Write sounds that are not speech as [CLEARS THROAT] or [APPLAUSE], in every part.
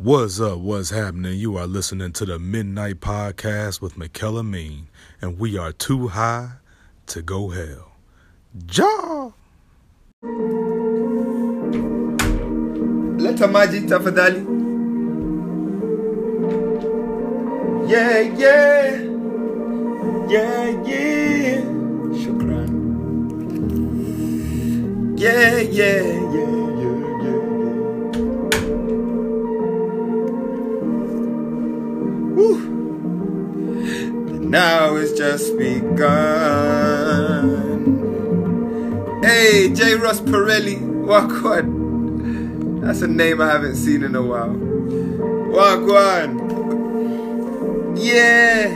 What's up? What's happening? You are listening to the Midnight Podcast with Michaela Mean, and we are too high to go hell. Ja! Leta maji tafadhali. Yeah, yeah. Yeah, yeah. Shukran. Yeah, yeah, yeah, Now it's just begun. Hey, J. Ross Pirelli, Wagwan. That's a name I haven't seen in a while. Wagwan. Yeah.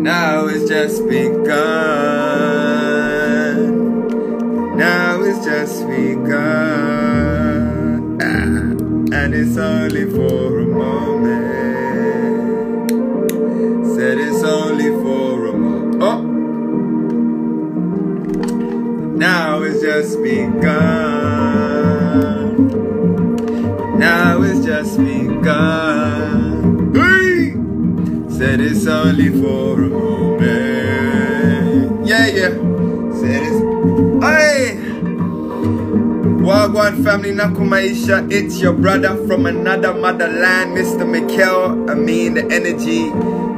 Now it's just begun. Now it's just begun. And it's only for a moment. Said it's only for a moment. Oh. Now it's just begun. Now it's just begun. Hey! Said it's only for a moment. Wagwan family Nakumaisha, it's your brother from another motherland, Mr. Mikkel. I mean the energy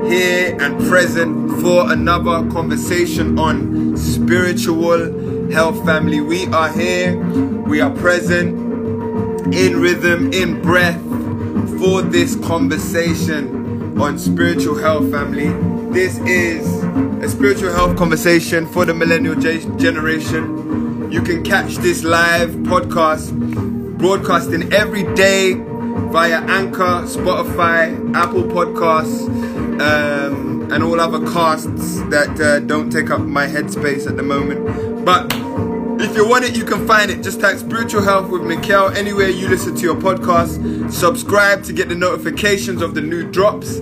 here and present for another conversation on spiritual health family. We are here, we are present in rhythm, in breath for this conversation on spiritual health family. This is a spiritual health conversation for the millennial generation. You can catch this live podcast broadcasting every day via Anchor, Spotify, Apple Podcasts, um, and all other casts that uh, don't take up my headspace at the moment. But if you want it, you can find it. Just type Spiritual Health with Mikkel anywhere you listen to your podcast. Subscribe to get the notifications of the new drops.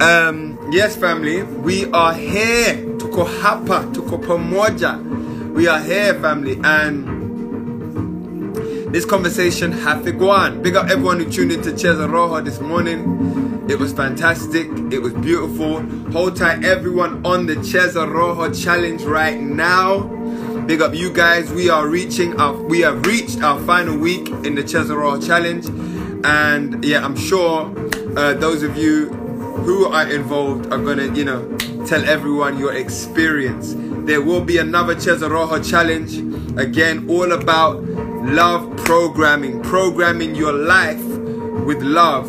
Um, yes, family, we are here. Tuko hapa, tuko pamoja. We are here, family, and this conversation hafigwan. Big up everyone who tuned into Cheza Rojo this morning. It was fantastic. It was beautiful. Hold tight, everyone, on the Cheza Rojo challenge right now. Big up you guys. We are reaching our we have reached our final week in the Cheza Rojo challenge, and yeah, I'm sure uh, those of you who are involved are gonna you know tell everyone your experience. There will be another Cheza Rojo challenge again, all about love programming, programming your life with love.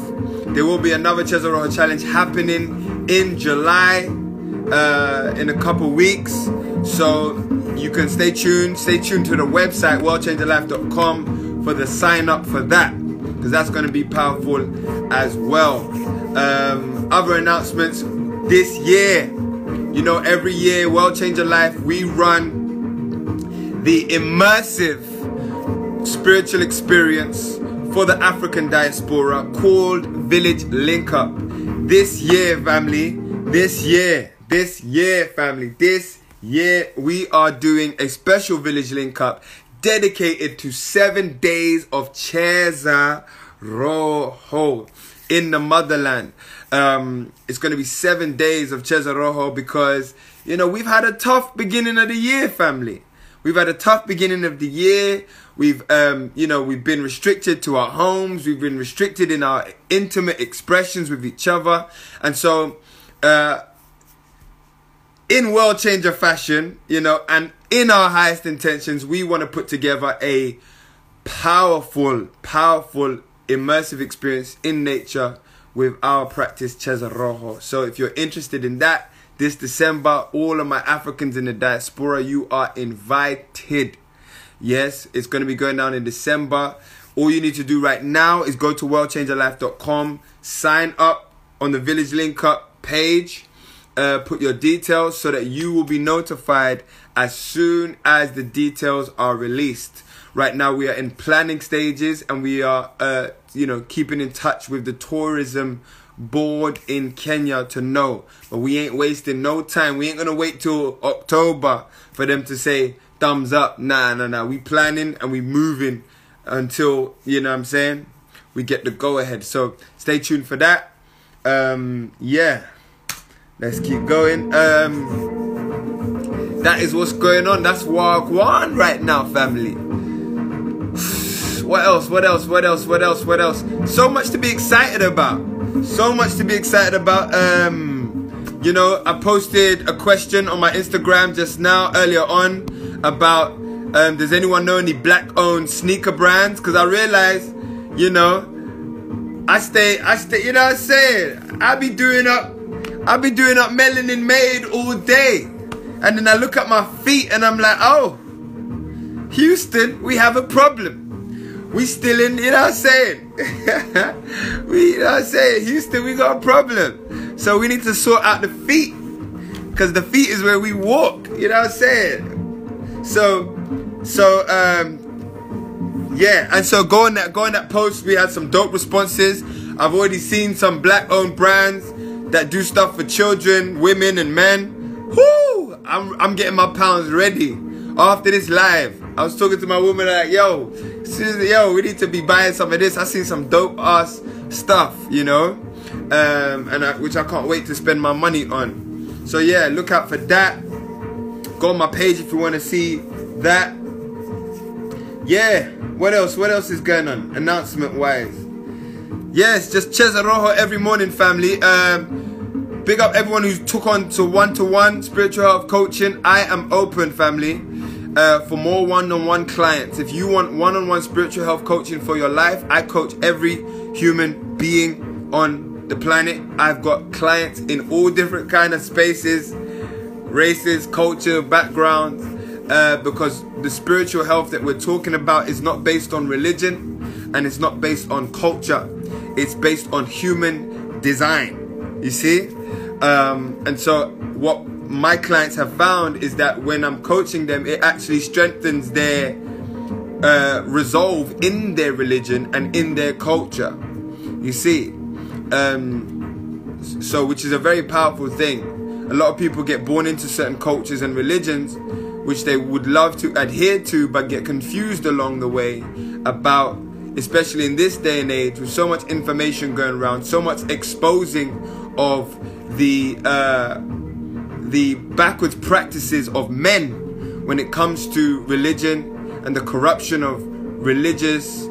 There will be another Cheza Rojo challenge happening in July uh, in a couple weeks. So you can stay tuned. Stay tuned to the website worldchangerlife.com for the sign up for that because that's going to be powerful as well. Um, other announcements this year. You know, every year, World Changer Life, we run the immersive spiritual experience for the African diaspora called Village Link Up. This year, family, this year, this year, family, this year, we are doing a special Village Link Up dedicated to seven days of Cheza Rojo in the motherland. Um, it's going to be seven days of Cheza Rojo because, you know, we've had a tough beginning of the year, family. We've had a tough beginning of the year. We've, um, you know, we've been restricted to our homes. We've been restricted in our intimate expressions with each other. And so, uh, in world changer fashion, you know, and in our highest intentions, we want to put together a powerful, powerful, immersive experience in nature with our practice Cheza Rojo. So if you're interested in that, this December, all of my Africans in the diaspora, you are invited. Yes, it's going to be going down in December. All you need to do right now is go to worldchangerlife.com, sign up on the Village Link Up page, uh, put your details so that you will be notified as soon as the details are released. Right now, we are in planning stages and we are, uh, you know, keeping in touch with the tourism board in Kenya to know. But we ain't wasting no time. We ain't gonna wait till October for them to say thumbs up. Nah, nah, nah. We planning and we moving until you know what I'm saying. We get the go ahead. So stay tuned for that. Um, yeah, let's keep going. Um, that is what's going on. That's One right now, family. What else? What else? What else? What else? What else? So much to be excited about. So much to be excited about. Um, you know, I posted a question on my Instagram just now earlier on about um, does anyone know any black-owned sneaker brands? Because I realized, you know, I stay, I stay. You know what I'm saying? I be doing up, I be doing up melanin made all day, and then I look at my feet and I'm like, oh, Houston, we have a problem. We still in, you know what I'm saying? [LAUGHS] we, you know what I'm saying? Houston, we got a problem. So we need to sort out the feet. Because the feet is where we walk. You know what I'm saying? So, so, um, yeah. And so go on that, go on that post. We had some dope responses. I've already seen some black owned brands that do stuff for children, women, and men. Whoo! I'm, I'm getting my pounds ready after this live. I was talking to my woman like, yo, yo, we need to be buying some of this. I seen some dope ass stuff, you know, um, and I, which I can't wait to spend my money on. So yeah, look out for that. Go on my page if you want to see that. Yeah, what else? What else is going on? Announcement wise. Yes, just Cheza Rojo every morning, family. Um, big up everyone who took on to one to one spiritual health coaching. I am open, family uh, for more one-on-one clients. If you want one-on-one spiritual health coaching for your life, I coach every human being on the planet. I've got clients in all different kind of spaces, races, culture, backgrounds, uh, because the spiritual health that we're talking about is not based on religion and it's not based on culture. It's based on human design. You see? Um, and so what my clients have found is that when I'm coaching them, it actually strengthens their uh, resolve in their religion and in their culture. You see, um, so which is a very powerful thing. A lot of people get born into certain cultures and religions which they would love to adhere to but get confused along the way about especially in this day and age with so much information going around so much exposing of the uh, the backwards practices of men when it comes to religion and the corruption of religious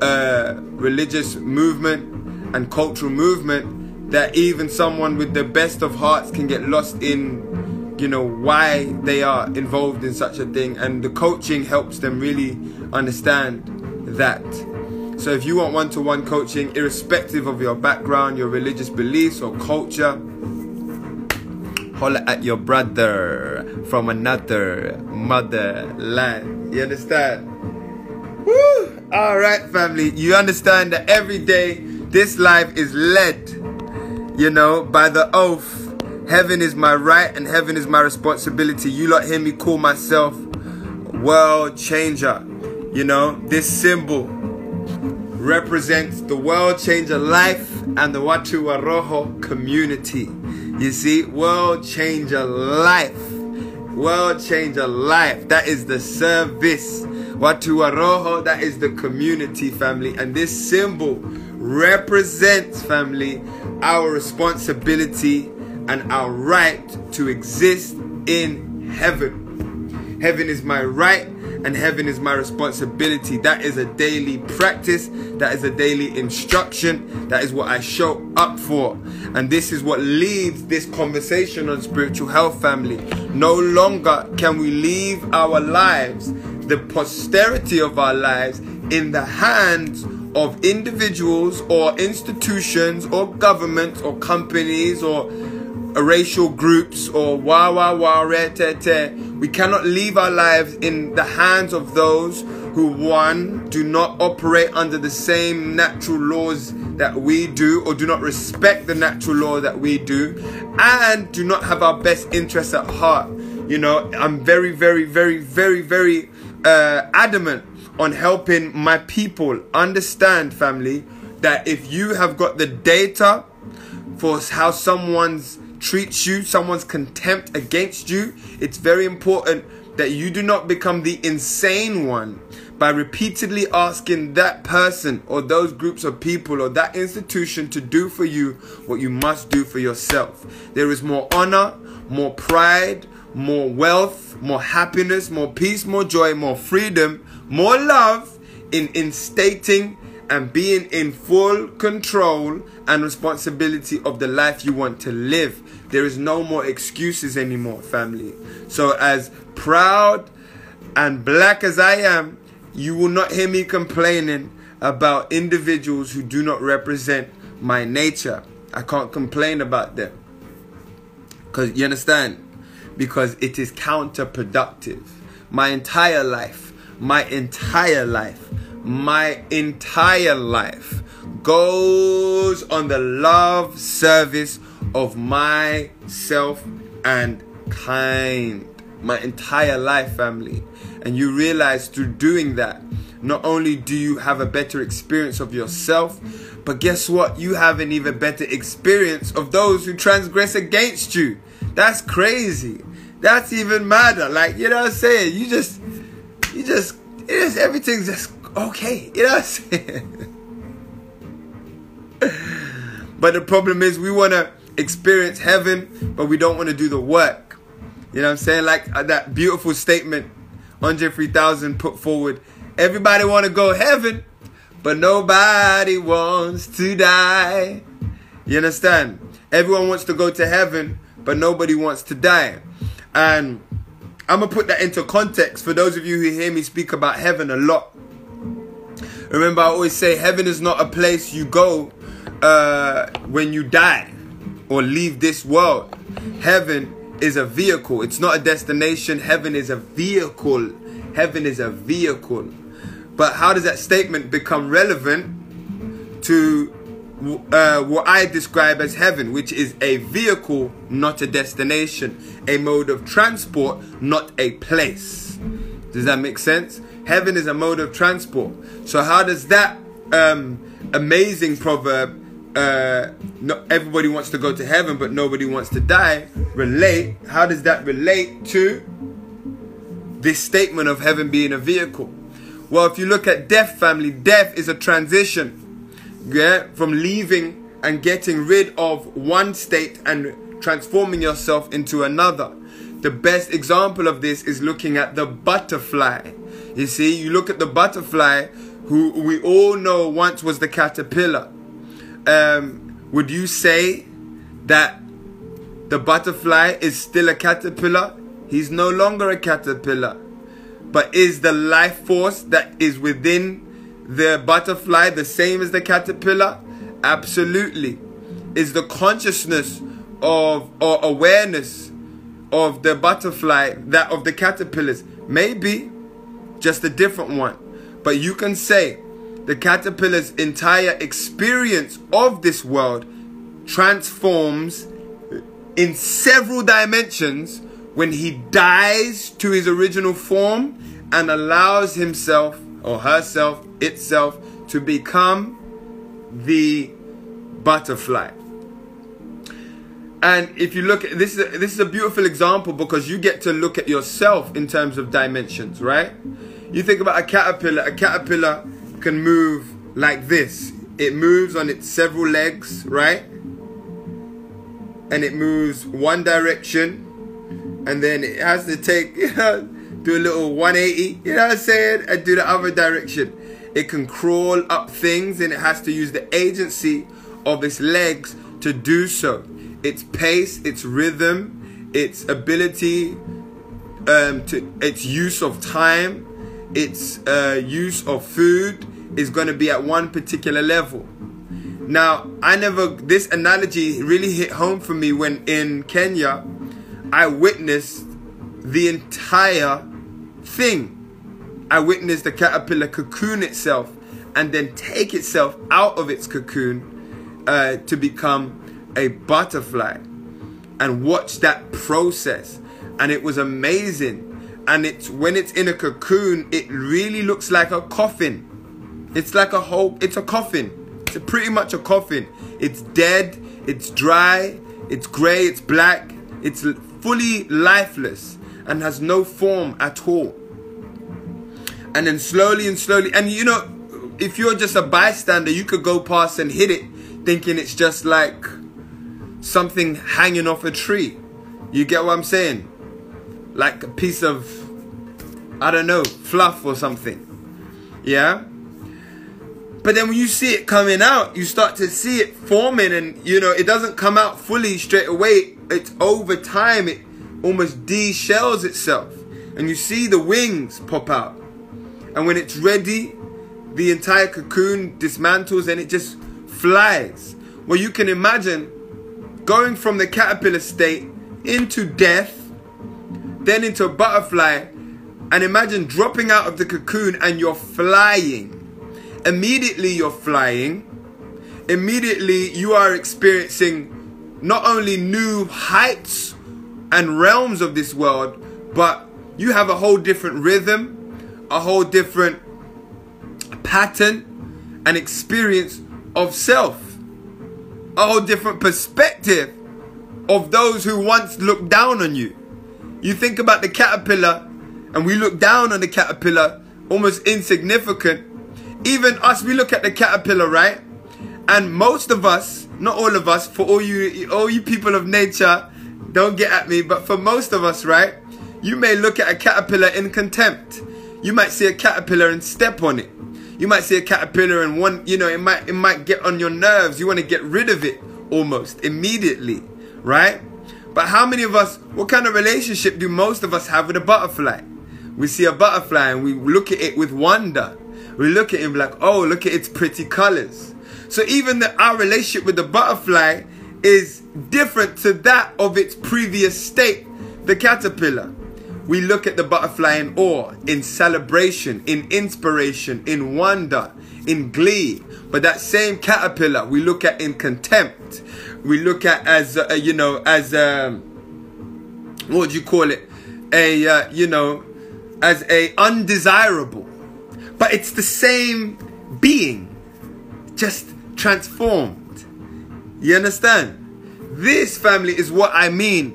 uh, religious movement and cultural movement that even someone with the best of hearts can get lost in you know why they are involved in such a thing. And the coaching helps them really understand that. So if you want one-to-one coaching irrespective of your background your religious beliefs or culture holler at your brother from another motherland. You understand? Woo! All right, family. You understand that every day this life is led, you know, by the oath. Heaven is my right and heaven is my responsibility. You lot hear me call myself world changer. You know, this symbol represents the world changer life and the Watu Waroho community. You see, world changer life. World changer life. That is the service. Watu Waroho, that is the community family. And this symbol represents, family, our responsibility and our right to exist in heaven. Heaven is my right and heaven is my responsibility. That is a daily practice, that is a daily instruction, that is what I show up for. And this is what leads this conversation on spiritual health, family. No longer can we leave our lives, the posterity of our lives, in the hands of individuals or institutions or governments or companies or racial groups or wah wah wah re te te. We cannot leave our lives in the hands of those who, one, do not operate under the same natural laws that we do or do not respect the natural law that we do and do not have our best interests at heart. You know, I'm very, very, very, very, very uh, adamant on helping my people understand, family, that if you have got the data for how someone's treats you, someone's contempt against you, it's very important that you do not become the insane one by repeatedly asking that person or those groups of people or that institution to do for you what you must do for yourself. There is more honor, more pride, more wealth, more happiness, more peace, more joy, more freedom, more love in instating and being in full control and responsibility of the life you want to live. There is no more excuses anymore, family. So, as proud and black as I am, you will not hear me complaining about individuals who do not represent my nature. I can't complain about them. Because you understand? Because it is counterproductive. My entire life, my entire life, my entire life goes on the love service of myself and kind. My entire life, family. And you realize through doing that, not only do you have a better experience of yourself, but guess what? You have an even better experience of those who transgress against you. That's crazy. That's even madder. Like, you know what I'm saying? You just, you just, it is, everything's just okay. You know what I'm [LAUGHS] saying? but the problem is we want to experience heaven, but we don't want to do the work. You know what I'm saying? Like uh, that beautiful statement Andre 3000 put forward. Everybody want to go heaven, but nobody wants to die. You understand? Everyone wants to go to heaven, but nobody wants to die. And I'm going to put that into context for those of you who hear me speak about heaven a lot. Remember, I always say heaven is not a place you go uh, when you die or leave this world. Heaven is a vehicle. It's not a destination. Heaven is a vehicle. Heaven is a vehicle. But how does that statement become relevant to uh, what I describe as heaven, which is a vehicle, not a destination, a mode of transport, not a place? Does that make sense? Heaven is a mode of transport. So, how does that um, amazing proverb uh, not everybody wants to go to heaven, but nobody wants to die. Relate. How does that relate to this statement of heaven being a vehicle? Well, if you look at death, family, death is a transition, yeah, from leaving and getting rid of one state and transforming yourself into another. The best example of this is looking at the butterfly. You see, you look at the butterfly, who we all know once was the caterpillar um, would you say that the butterfly is still a caterpillar? He's no longer a caterpillar. But is the life force that is within the butterfly the same as the caterpillar? Absolutely. Is the consciousness of or awareness of the butterfly that of the caterpillars? Maybe just a different one. But you can say the caterpillar's entire experience of this world transforms in several dimensions when he dies to his original form and allows himself or herself, itself, to become the butterfly. And if you look at this, is a, this is a beautiful example because you get to look at yourself in terms of dimensions, right? You think about a caterpillar. A caterpillar can move like this. It moves on its several legs, right? And it moves one direction, and then it has to take, [LAUGHS] you know, do a little 180, you know what I'm saying? And do the other direction. It can crawl up things and it has to use the agency of its legs to do so. Its pace, its rhythm, its ability, um, to its use of time, its uh, use of food, is going to be at one particular level. Now, I never, this analogy really hit home for me when in Kenya, I witnessed the entire thing. I witnessed the caterpillar cocoon itself and then take itself out of its cocoon uh, to become a butterfly and watch that process. And it was amazing. And it's when it's in a cocoon, it really looks like a coffin it's like a whole, it's a coffin. It's pretty much a coffin. It's dead, it's dry, it's grey, it's black, it's fully lifeless and has no form at all. And then slowly and slowly, and you know, if you're just a bystander, you could go past and hit it thinking it's just like something hanging off a tree. You get what I'm saying? Like a piece of, I don't know, fluff or something. Yeah? But then when you see it coming out, you start to see it forming, and you know, it doesn't come out fully straight away. It's over time, it almost de-shells itself. And you see the wings pop out. And when it's ready, the entire cocoon dismantles and it just flies. Well, you can imagine going from the caterpillar state into death, then into a butterfly, and imagine dropping out of the cocoon and you're flying. Immediately, you're flying. Immediately, you are experiencing not only new heights and realms of this world, but you have a whole different rhythm, a whole different pattern and experience of self, a whole different perspective of those who once looked down on you. You think about the caterpillar, and we look down on the caterpillar, almost insignificant. Even us, we look at the caterpillar, right? And most of us, not all of us, for all you all you people of nature, don't get at me, but for most of us, right? You may look at a caterpillar in contempt. You might see a caterpillar and step on it. You might see a caterpillar and one, you know, it might it might get on your nerves. You want to get rid of it almost immediately, right? But how many of us, what kind of relationship do most of us have with a butterfly? We see a butterfly and we look at it with wonder. We look at it like, oh, look at its pretty colors. So even the, our relationship with the butterfly is different to that of its previous state, the caterpillar. We look at the butterfly in awe, in celebration, in inspiration, in wonder, in glee. But that same caterpillar we look at in contempt. We look at as, uh, you know, as, um, what would you call it? A, uh, you know, as a undesirable. But it's the same being, just transformed. You understand? This family is what I mean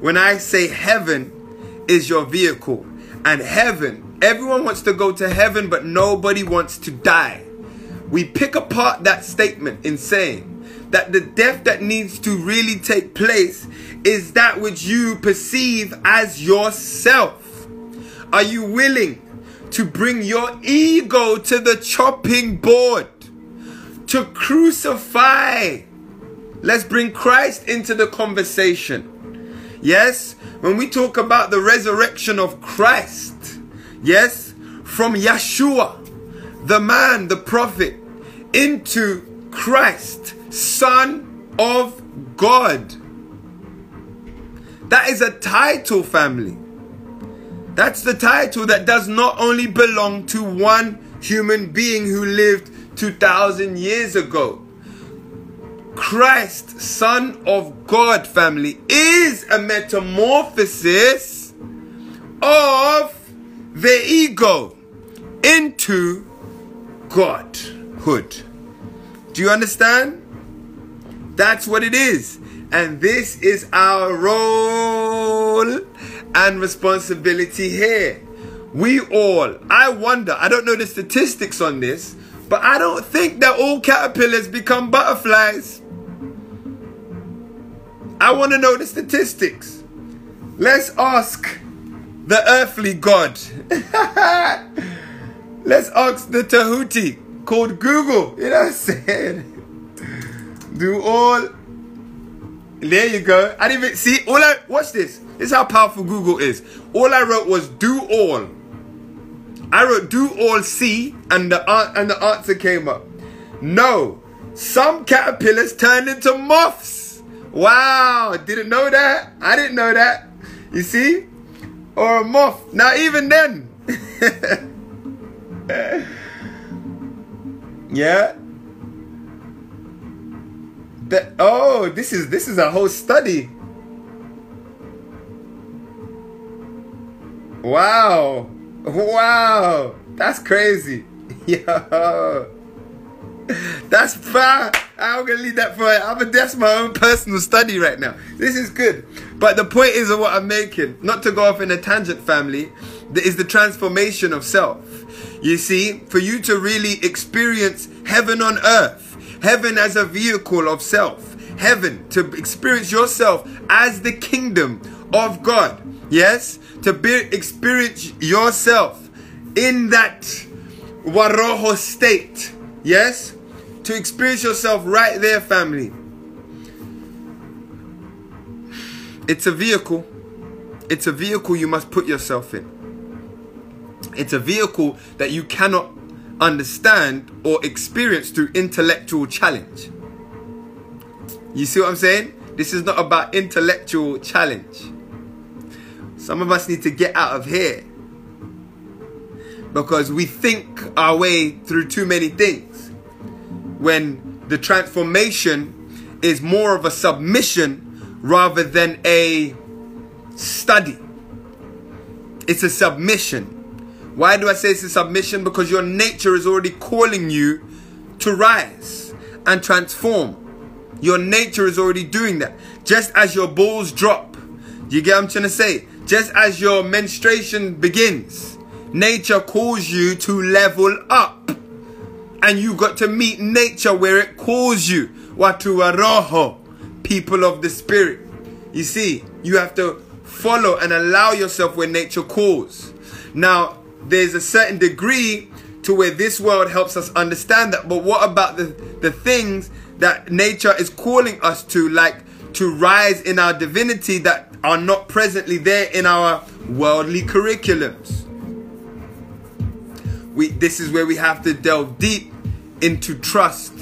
when I say heaven is your vehicle. And heaven, everyone wants to go to heaven, but nobody wants to die. We pick apart that statement in saying that the death that needs to really take place is that which you perceive as yourself. Are you willing to bring your ego to the chopping board? To crucify? Let's bring Christ into the conversation. Yes, when we talk about the resurrection of Christ, yes, from Yeshua, the man, the prophet, into Christ, Son of God. That is a title, family. That's the title that does not only belong to one human being who lived 2,000 years ago. Christ, Son of God, family, is a metamorphosis of the ego into Godhood. Do you understand? That's what it is. And this is our role and responsibility here. We all, I wonder, I don't know the statistics on this, but I don't think that all caterpillars become butterflies. I want to know the statistics. Let's ask the earthly God. [LAUGHS] Let's ask the Tahuti called Google. You know what I'm saying? Do all. There you go. I didn't even see. All I watch this. This is how powerful Google is. All I wrote was do all. I wrote do all see, and the and the answer came up. No, some caterpillars turned into moths. Wow, didn't know that. I didn't know that. You see? Or a moth. Now even then. [LAUGHS] yeah. Oh, this is this is a whole study. Wow. Wow. That's crazy. [LAUGHS] Yo. That's fine. I'm gonna leave that for. I'm a, that's my own personal study right now. This is good, but the point is of what I'm making. Not to go off in a tangent, family. Is the transformation of self. You see, for you to really experience heaven on earth, heaven as a vehicle of self, heaven to experience yourself as the kingdom of God. Yes, to be, experience yourself in that waroho state. Yes, to experience yourself right there, family. It's a vehicle. It's a vehicle you must put yourself in. It's a vehicle that you cannot understand or experience through intellectual challenge. You see what I'm saying? This is not about intellectual challenge. Some of us need to get out of here because we think our way through too many things when the transformation is more of a submission rather than a study. It's a submission. Why do I say it's a submission? Because your nature is already calling you to rise and transform. Your nature is already doing that. Just as your balls drop, you get what I'm trying to say? Just as your menstruation begins, nature calls you to level up. And you got to meet nature where it calls you. Watu people of the spirit. You see, you have to follow and allow yourself where nature calls. Now, there's a certain degree to where this world helps us understand that. But what about the, the things that nature is calling us to, like to rise in our divinity that are not presently there in our worldly curriculums? We, this is where we have to delve deep into trust,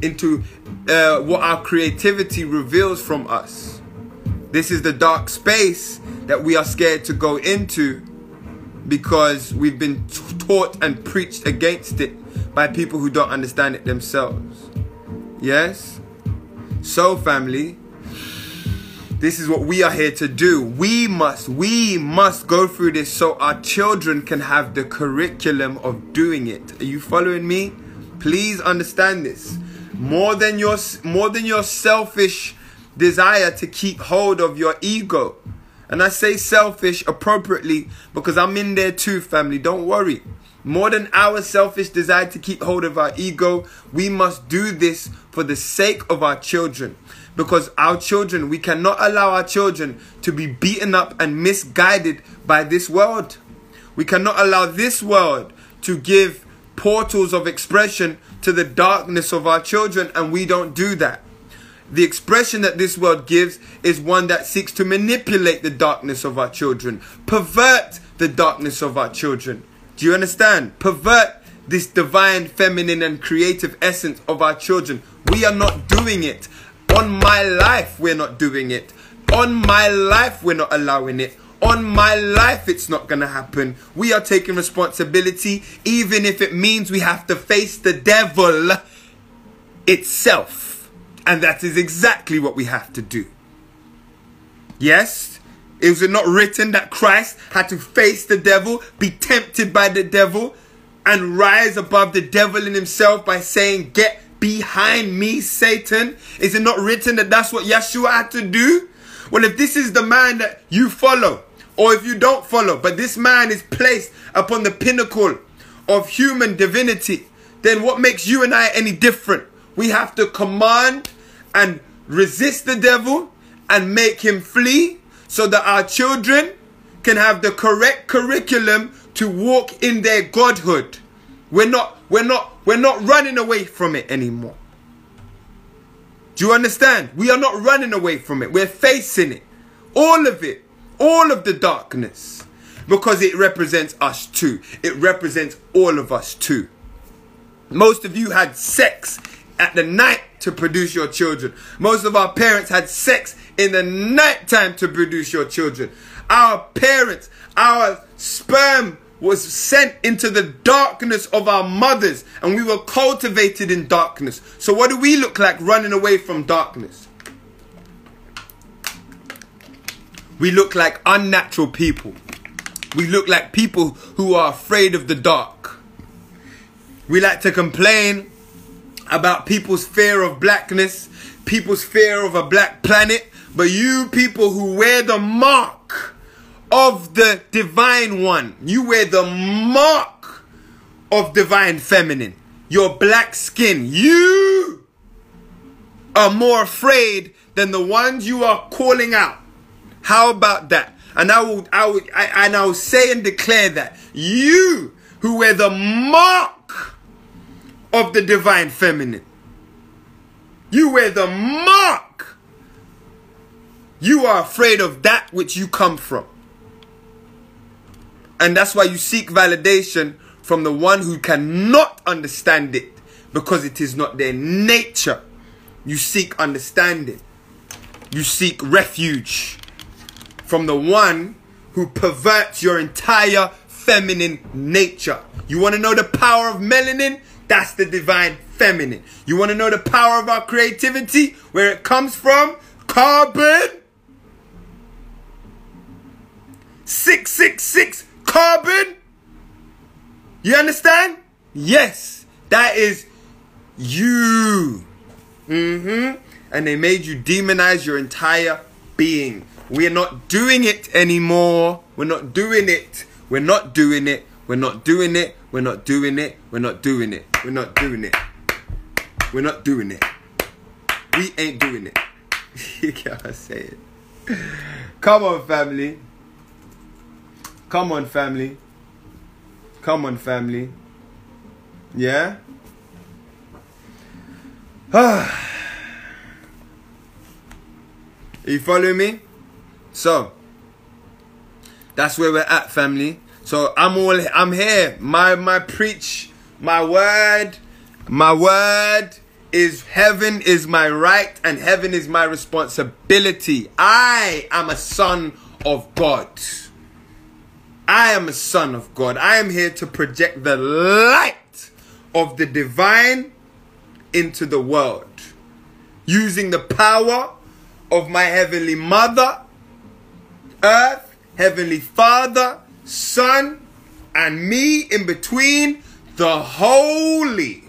into uh, what our creativity reveals from us. This is the dark space that we are scared to go into because we've been taught and preached against it by people who don't understand it themselves. Yes? So, family, this is what we are here to do. We must, we must go through this so our children can have the curriculum of doing it. Are you following me? Please understand this. More than your more than your selfish desire to keep hold of your ego. And I say selfish appropriately because I'm in there too, family. Don't worry. More than our selfish desire to keep hold of our ego, we must do this for the sake of our children. Because our children, we cannot allow our children to be beaten up and misguided by this world. We cannot allow this world to give portals of expression to the darkness of our children, and we don't do that. The expression that this world gives is one that seeks to manipulate the darkness of our children, pervert the darkness of our children. Do you understand? Pervert this divine, feminine, and creative essence of our children. We are not doing it. On my life, we're not doing it. On my life, we're not allowing it. On my life, it's not to happen. We are taking responsibility, even if it means we have to face the devil itself. And that is exactly what we have to do. Yes, is it not written that Christ had to face the devil, be tempted by the devil, and rise above the devil in himself by saying, Get behind me, Satan? Is it not written that that's what Yeshua had to do? Well, if this is the man that you follow, or if you don't follow, but this man is placed upon the pinnacle of human divinity, then what makes you and I any different? We have to command and resist the devil and make him flee so that our children can have the correct curriculum to walk in their godhood. We're not we're not we're not running away from it anymore. Do you understand? We are not running away from it. We're facing it. All of it. All of the darkness. Because it represents us too. It represents all of us too. Most of you had sex at the night to produce your children. Most of our parents had sex in the night time to produce your children. Our parents, our sperm was sent into the darkness of our mothers and we were cultivated in darkness. So what do we look like running away from darkness? We look like unnatural people. We look like people who are afraid of the dark. We like to complain about people's fear of blackness, people's fear of a black planet, but you people who wear the mark of the divine one, you wear the mark of divine feminine, your black skin, you are more afraid than the ones you are calling out. How about that? And I will, I will, I, and I will say and declare that you who wear the mark of the divine feminine, you wear the mark. You are afraid of that which you come from. And that's why you seek validation from the one who cannot understand it because it is not their nature. You seek understanding. You seek refuge from the one who perverts your entire feminine nature. You want to know the power of melanin? That's the divine feminine. You want to know the power of our creativity? Where it comes from? Carbon. 666 carbon. You understand? Yes, that is you. Mm-hmm. And they made you demonize your entire being. We're not doing it anymore. We're not doing it. We're not doing it. We're not doing it. We're not doing it. We're not doing it. We're not doing it. We're not doing it. We ain't doing it. [LAUGHS] you can't say it. Come on, family. Come on, family. Come on, family. Yeah? Are [SIGHS] you following me? So, that's where we're at, family. So I'm all I'm here. My my preach, my word, my word is heaven is my right and heaven is my responsibility. I am a son of God. I am a son of God. I am here to project the light of the divine into the world using the power of my heavenly mother earth, Heavenly Father, Son, and me in between, the holy,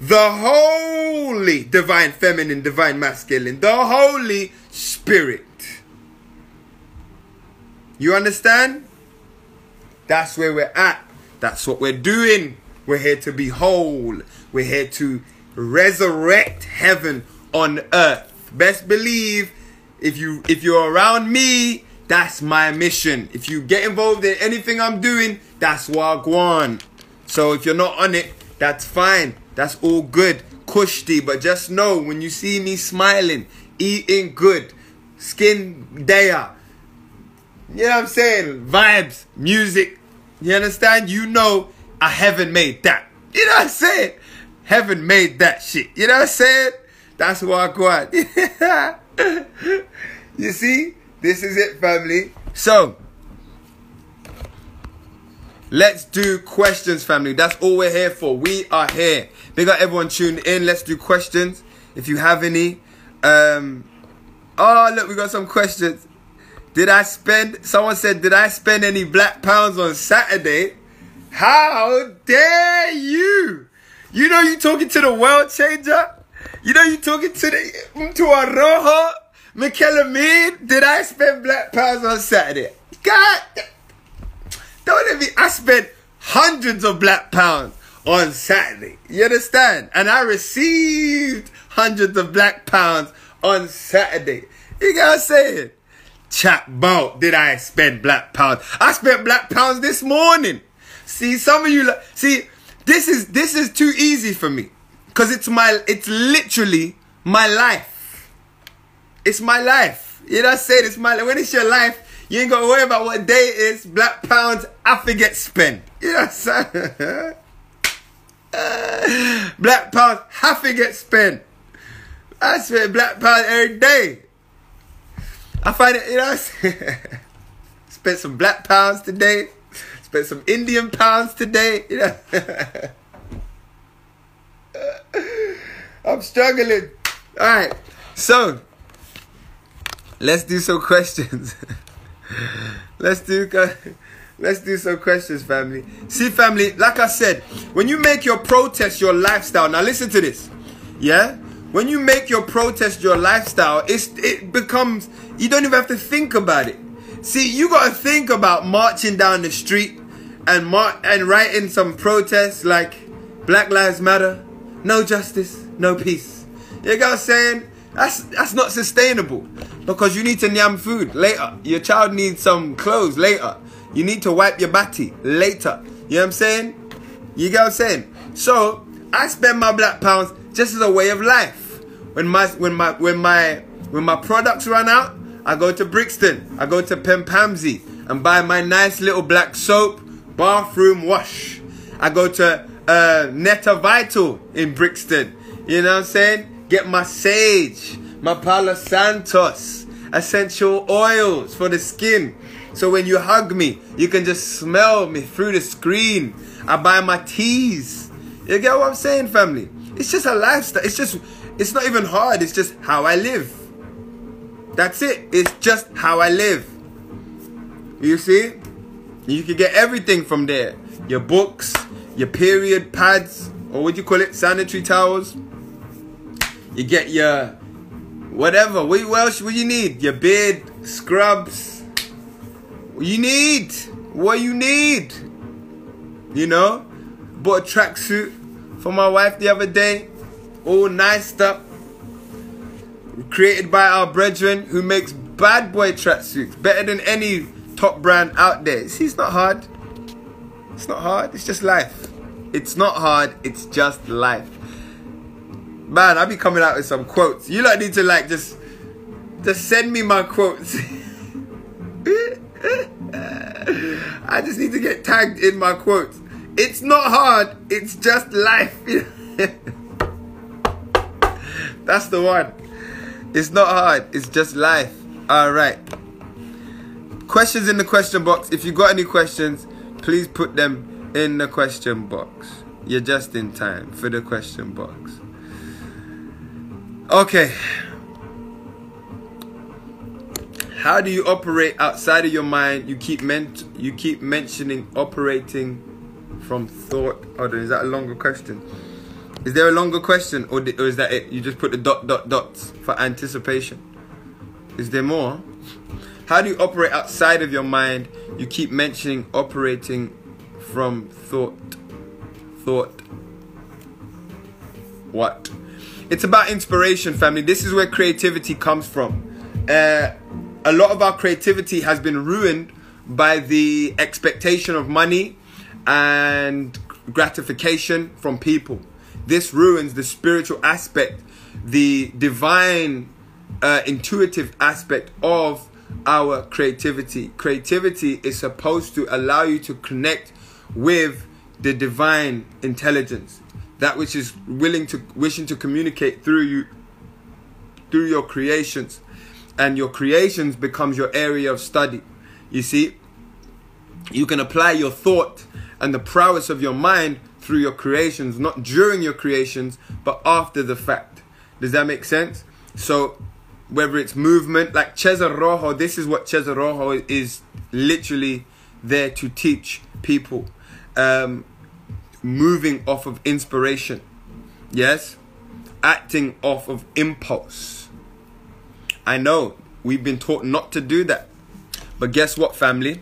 the holy divine feminine, divine masculine, the Holy Spirit. You understand? That's where we're at. That's what we're doing. We're here to be whole. We're here to resurrect heaven on earth. Best believe if you if you're around me that's my mission. If you get involved in anything I'm doing, that's Wagwan. So if you're not on it, that's fine. That's all good. Kushti. But just know when you see me smiling, eating good, skin daya. you know what I'm saying? Vibes, music. You understand? You know I haven't made that. You know what I'm saying? Heaven made that shit. You know what I'm saying? That's Wagwan. [LAUGHS] you see? This is it, family. So, let's do questions, family. That's all we're here for. We are here. Big up everyone tuned in. Let's do questions. If you have any. Um, oh, look, we got some questions. Did I spend, someone said, did I spend any black pounds on Saturday? How dare you? You know you talking to the world changer? You know you talking to the, to a rojo? McKellamine, did I spend black pounds on Saturday? God, don't let me. I spent hundreds of black pounds on Saturday. You understand? And I received hundreds of black pounds on Saturday. You got what I'm saying? Chat about did I spend black pounds? I spent black pounds this morning. See, some of you see, this is this is too easy for me. Cause it's my it's literally my life. It's my life. You know what I'm saying? It's my. When it's your life, you ain't gonna worry about what day it is. Black pounds, I forget spend. Saying? [LAUGHS] black pounds, I forget spend. I spend black pounds every day. I find it, you know [LAUGHS] Spent some black pounds today. Spent some Indian pounds today. You know? [LAUGHS] I'm struggling. All right. So, Let's do some questions. Let's do uh, let's do some questions, family. See, family, like I said, when you make your protest your lifestyle, now listen to this. Yeah? When you make your protest your lifestyle, it's it becomes you don't even have to think about it. See, you gotta think about marching down the street and mar- and writing some protests like Black Lives Matter, no justice, no peace. You got what saying? That's that's not sustainable because you need to yam food later. Your child needs some clothes later. You need to wipe your batty later. You know what I'm saying? You get what I'm saying? So I spend my black pounds just as a way of life. When my when my when my when my products run out, I go to Brixton, I go to Pempamsey and buy my nice little black soap, bathroom wash. I go to uh, Netta Vital in Brixton. You know what I'm saying? Get my sage, my Palo Santos, essential oils for the skin. So when you hug me, you can just smell me through the screen. I buy my teas. You get what I'm saying, family? It's just a lifestyle. It's just, it's not even hard. It's just how I live. That's it. It's just how I live. You see? You can get everything from there. Your books, your period pads, or what do you call it? Sanitary towels. You get your whatever. What else? What you need? Your beard scrubs. What you need? What you need? You know? Bought a tracksuit for my wife the other day. All nice up. Created by our brethren who makes bad boy tracksuits. Better than any top brand out there. See, it's not hard. It's not hard. It's just life. It's not hard. It's just life. Man, I'll be coming out with some quotes. You like need to like just just send me my quotes. [LAUGHS] I just need to get tagged in my quotes. It's not hard. It's just life. [LAUGHS] That's the one. It's not hard. It's just life. All right. Questions in the question box. If you got any questions, please put them in the question box. You're just in time for the question box. Okay. How do you operate outside of your mind? You keep ment- you keep mentioning operating from thought. On, is that a longer question? Is there a longer question, or, or is that it? You just put the dot dot dots for anticipation. Is there more? How do you operate outside of your mind? You keep mentioning operating from thought. Thought. What? It's about inspiration, family. This is where creativity comes from. Uh, a lot of our creativity has been ruined by the expectation of money and gratification from people. This ruins the spiritual aspect, the divine, uh, intuitive aspect of our creativity. Creativity is supposed to allow you to connect with the divine intelligence, that which is willing to wishing to communicate through you through your creations and your creations becomes your area of study. You see, you can apply your thought and the prowess of your mind through your creations, not during your creations, but after the fact. Does that make sense? So, whether it's movement, like Cheza Rojo, this is what Cheza Rojo is literally there to teach people. Um, moving off of inspiration. Yes? Acting off of impulse. I know we've been taught not to do that. But guess what, family?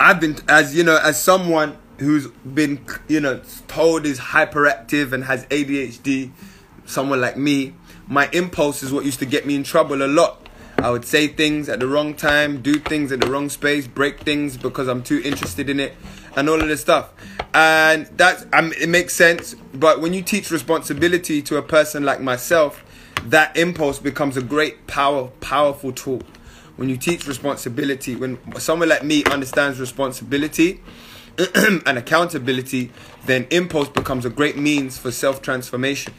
I've been, as you know, as someone who's been, you know, told is hyperactive and has ADHD, someone like me, my impulse is what used to get me in trouble a lot. I would say things at the wrong time, do things at the wrong space, break things because I'm too interested in it, and all of this stuff. And that's, um, it makes sense. But when you teach responsibility to a person like myself, that impulse becomes a great power powerful tool. When you teach responsibility when someone like me understands responsibility [CLEARS THROAT] and accountability then impulse becomes a great means for self-transformation.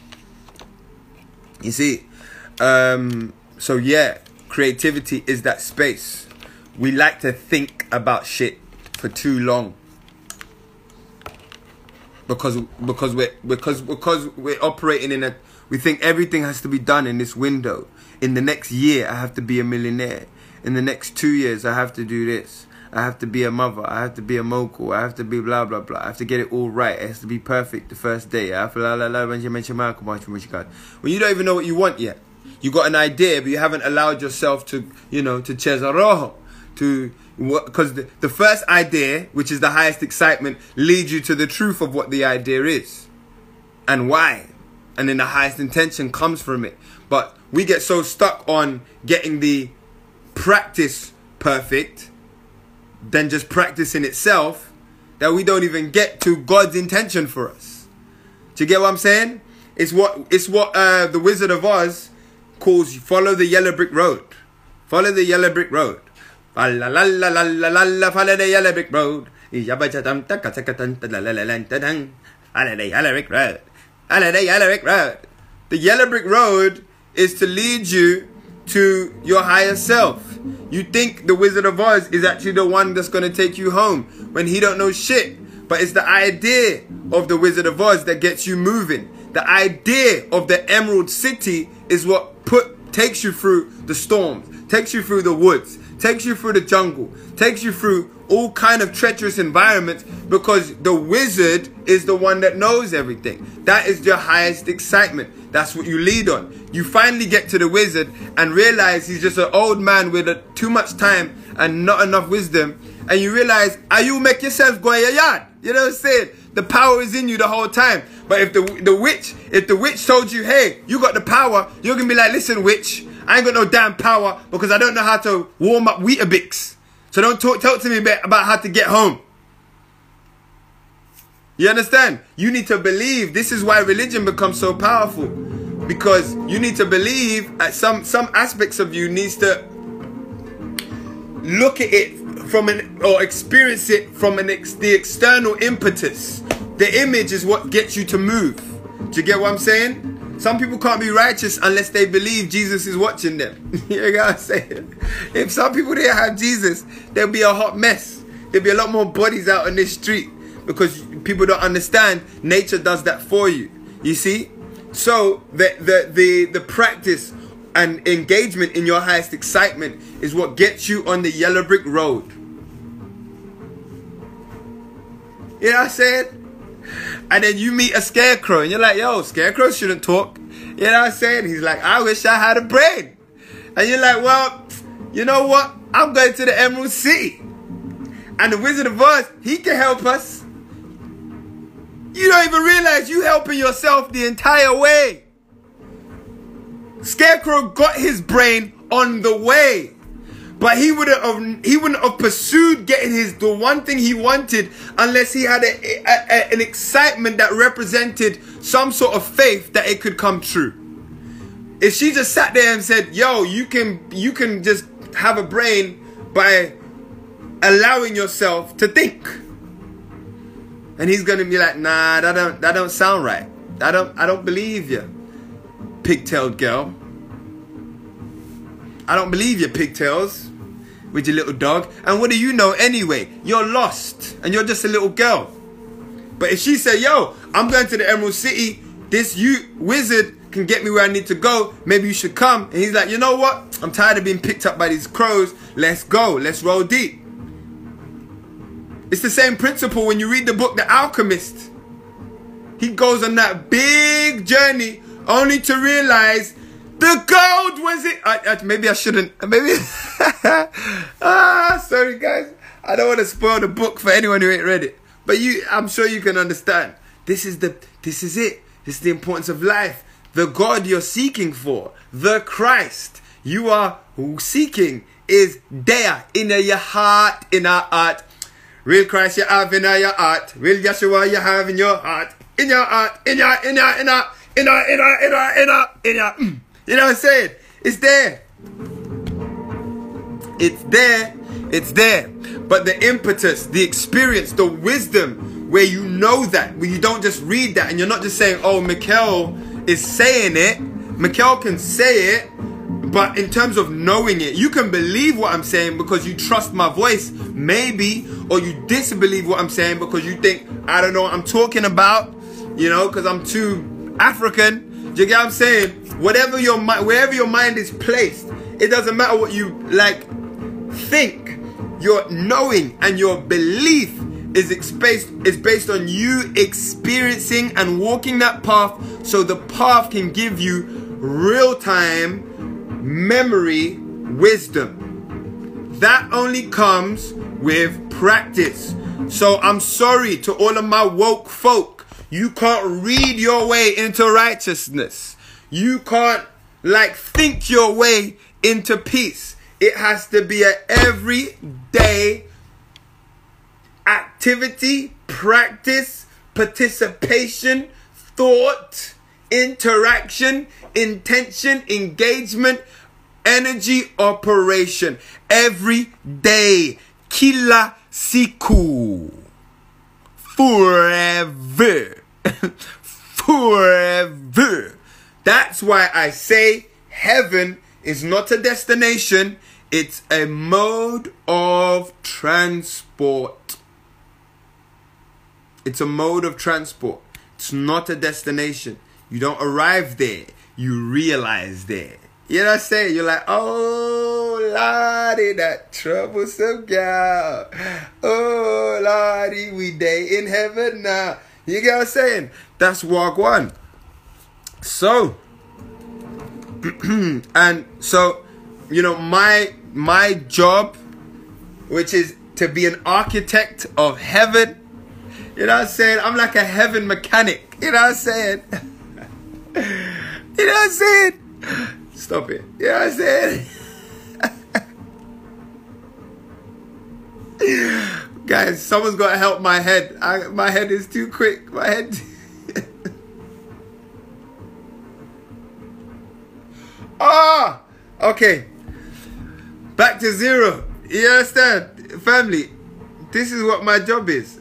You see? Um, so yeah creativity is that space. We like to think about shit for too long because because we're because because we're operating in a we think everything has to be done in this window. In the next year, I have to be a millionaire. In the next two years, I have to do this. I have to be a mother. I have to be a mogul. I have to be blah blah blah. I have to get it all right. It has to be perfect the first day. I have la la la when you don't even know what you want yet. You got an idea, but you haven't allowed yourself to, you know, to Cheza Rojo, to because the, the first idea, which is the highest excitement, leads you to the truth of what the idea is and why. And then the highest intention comes from it. But we get so stuck on getting the practice perfect than just practice in itself that we don't even get to God's intention for us. Do you get what I'm saying? It's what it's what uh, the Wizard of Oz calls follow the yellow brick road. Follow the yellow brick road. La la la la la la la la follow the yellow brick road. Follow the yellow brick road. Follow the yellow brick road. The yellow brick road is to lead you to your higher self. You think the Wizard of Oz is actually the one that's going to take you home when he don't know shit. But it's the idea of the Wizard of Oz that gets you moving. The idea of the Emerald City is what put takes you through the storms, takes you through the woods, takes you through the jungle, takes you through all kind of treacherous environments because the wizard is the one that knows everything. That is your highest excitement. That's what you lead on. You finally get to the wizard and realize he's just an old man with a, too much time and not enough wisdom. And you realize, are you make yourself go your yard? You know what I'm saying? The power is in you the whole time. But if the the witch, if the witch told you, hey, you got the power, you're gonna be like, listen, witch, I ain't got no damn power because I don't know how to warm up Weetabix. So don't talk, talk to me about how to get home. You understand? You need to believe. This is why religion becomes so powerful. Because you need to believe at some some aspects of you needs to look at it from an or experience it from an ex, the external impetus. The image is what gets you to move. Do you get what I'm saying? Some people can't be righteous unless they believe Jesus is watching them. [LAUGHS] you know what I'm saying? If some people didn't have Jesus, there'd be a hot mess. There'd be a lot more bodies out on this street because people don't understand nature does that for you. You see? So the the the, the practice and engagement in your highest excitement is what gets you on the yellow brick road. You know what I'm saying? And then you meet a scarecrow and you're like, yo, scarecrow shouldn't talk. You know what I'm saying? He's like, I wish I had a brain. And you're like, well, you know what? I'm going to the Emerald City. And the Wizard of Oz, he can help us. You don't even realize you helping yourself the entire way. Scarecrow got his brain on the way. But he wouldn't have he wouldn't have pursued getting his the one thing he wanted unless he had a, a, a, an excitement that represented some sort of faith that it could come true. If she just sat there and said, "Yo, you can you can just have a brain by allowing yourself to think," and he's gonna be like, "Nah, that don't that don't sound right. I don't I don't believe you, pigtailed girl." I don't believe your pigtails with your little dog. And what do you know anyway? You're lost and you're just a little girl. But if she said, yo, I'm going to the Emerald City, this you wizard can get me where I need to go, maybe you should come. And he's like, you know what? I'm tired of being picked up by these crows. Let's go. Let's roll deep. It's the same principle when you read the book The Alchemist. He goes on that big journey only to realize the gold was it? I, I, maybe I shouldn't. Maybe. [LAUGHS] ah, sorry guys. I don't want to spoil the book for anyone who ain't read it. But you, I'm sure you can understand. This is the. This is it. This is the importance of life. The God you're seeking for, the Christ you are seeking, is there in your heart, in our heart. Real Christ you have in your heart. Real Yeshua you have in your heart. In your heart. In your, in your, in your, in your, in your, in your, in your, in your. You know what I'm saying? It's there. It's there. It's there. But the impetus, the experience, the wisdom, where you know that, where you don't just read that and you're not just saying, oh, Mikkel is saying it. Mikkel can say it, but in terms of knowing it, you can believe what I'm saying because you trust my voice, maybe, or you disbelieve what I'm saying because you think, I don't know what I'm talking about, you know, because I'm too African. Do you get what I'm saying? Whatever your mind, wherever your mind is placed, it doesn't matter what you like think. your knowing and your belief is based is based on you experiencing and walking that path so the path can give you real time memory wisdom. That only comes with practice. So i'm sorry to all of my woke folk. You can't read your way into righteousness you can't like think your way into peace it has to be an everyday activity, practice, participation, thought, interaction, intention, engagement, energy, operation. Every day. Kila siku. Forever. [LAUGHS] Forever. That's why I say heaven is not a destination, it's a mode of transport. It's a mode of transport. It's not a destination. You don't arrive there, you realize there. You know what I'm saying? You're like, oh, Lottie, that troublesome gal. Oh, Lottie, we day in heaven now. You get what I'm saying? That's walk one. So, [CLEARS THROAT] and so, you know, my my job, which is to be an architect of heaven, you know what I'm saying? I'm like a heaven mechanic. You know what I'm saying? [LAUGHS] you know what I'm saying? Stop it. You know what I'm saying? [LAUGHS] Guys, someone's got to help my head. I, my head is too quick. My head. Ah, okay. Back to zero. You understand, family? This is what my job is.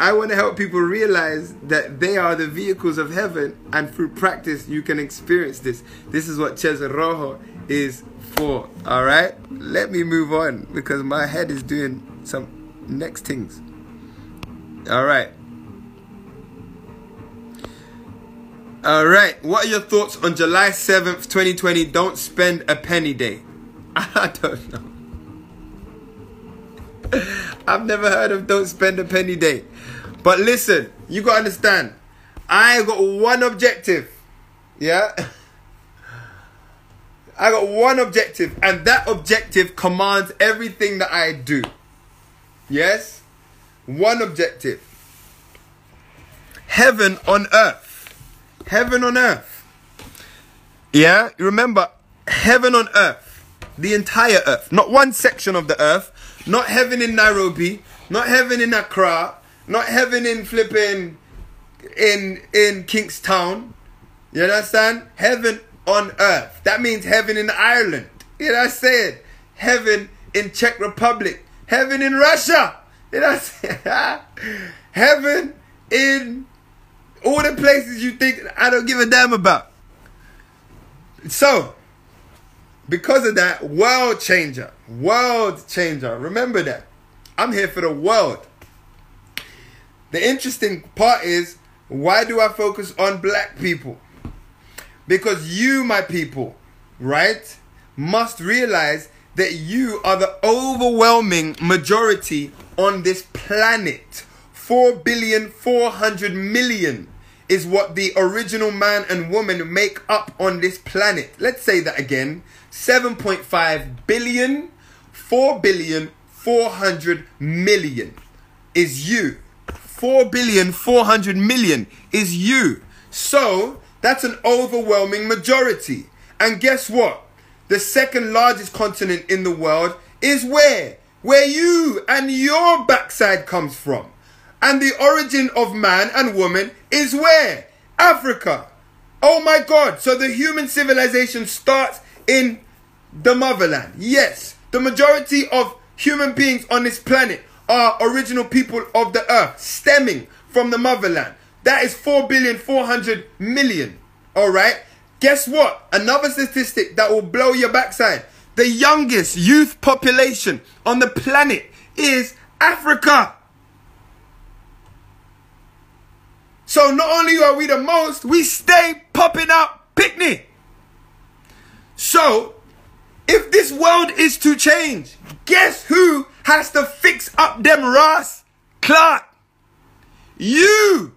I want to help people realize that they are the vehicles of heaven, and through practice, you can experience this. This is what Cheza Rojo is for. All right, let me move on because my head is doing some next things. All right. All right. What are your thoughts on July 7th, 2020? Don't spend a penny day. [LAUGHS] I don't know. [LAUGHS] I've never heard of don't spend a penny day. But listen, you got to understand. I got one objective. Yeah? [LAUGHS] I got one objective, and that objective commands everything that I do. Yes? One objective. Heaven on earth. Heaven on earth. Yeah? Remember, heaven on earth. The entire earth. Not one section of the earth. Not heaven in Nairobi. Not heaven in Accra. Not heaven in flipping in in Kingstown. You understand? Heaven on earth. That means heaven in Ireland. You know what I'm saying? Heaven in Czech Republic. Heaven in Russia. You know what I'm saying? [LAUGHS] heaven in all the places you think I don't give a damn about. So, because of that, world changer. World changer. Remember that. I'm here for the world. The interesting part is why do I focus on black people? Because you, my people, right, must realize that you are the overwhelming majority on this planet. 4 billion 400 million is what the original man and woman make up on this planet. Let's say that again 7.5 billion 4 billion 400 million is you. 4 billion 400 million is you. So, that's an overwhelming majority. And guess what? The second largest continent in the world is where? Where you and your backside comes from. And the origin of man and woman is where? Africa. Oh my God. So the human civilization starts in the motherland. Yes. The majority of human beings on this planet are original people of the earth, stemming from the motherland. That is 4 billion 400 million. All right. Guess what? Another statistic that will blow your backside. The youngest youth population on the planet is Africa. So not only are we the most, we stay popping up picnic. So, if this world is to change, guess who has to fix up them Ross Clark. You.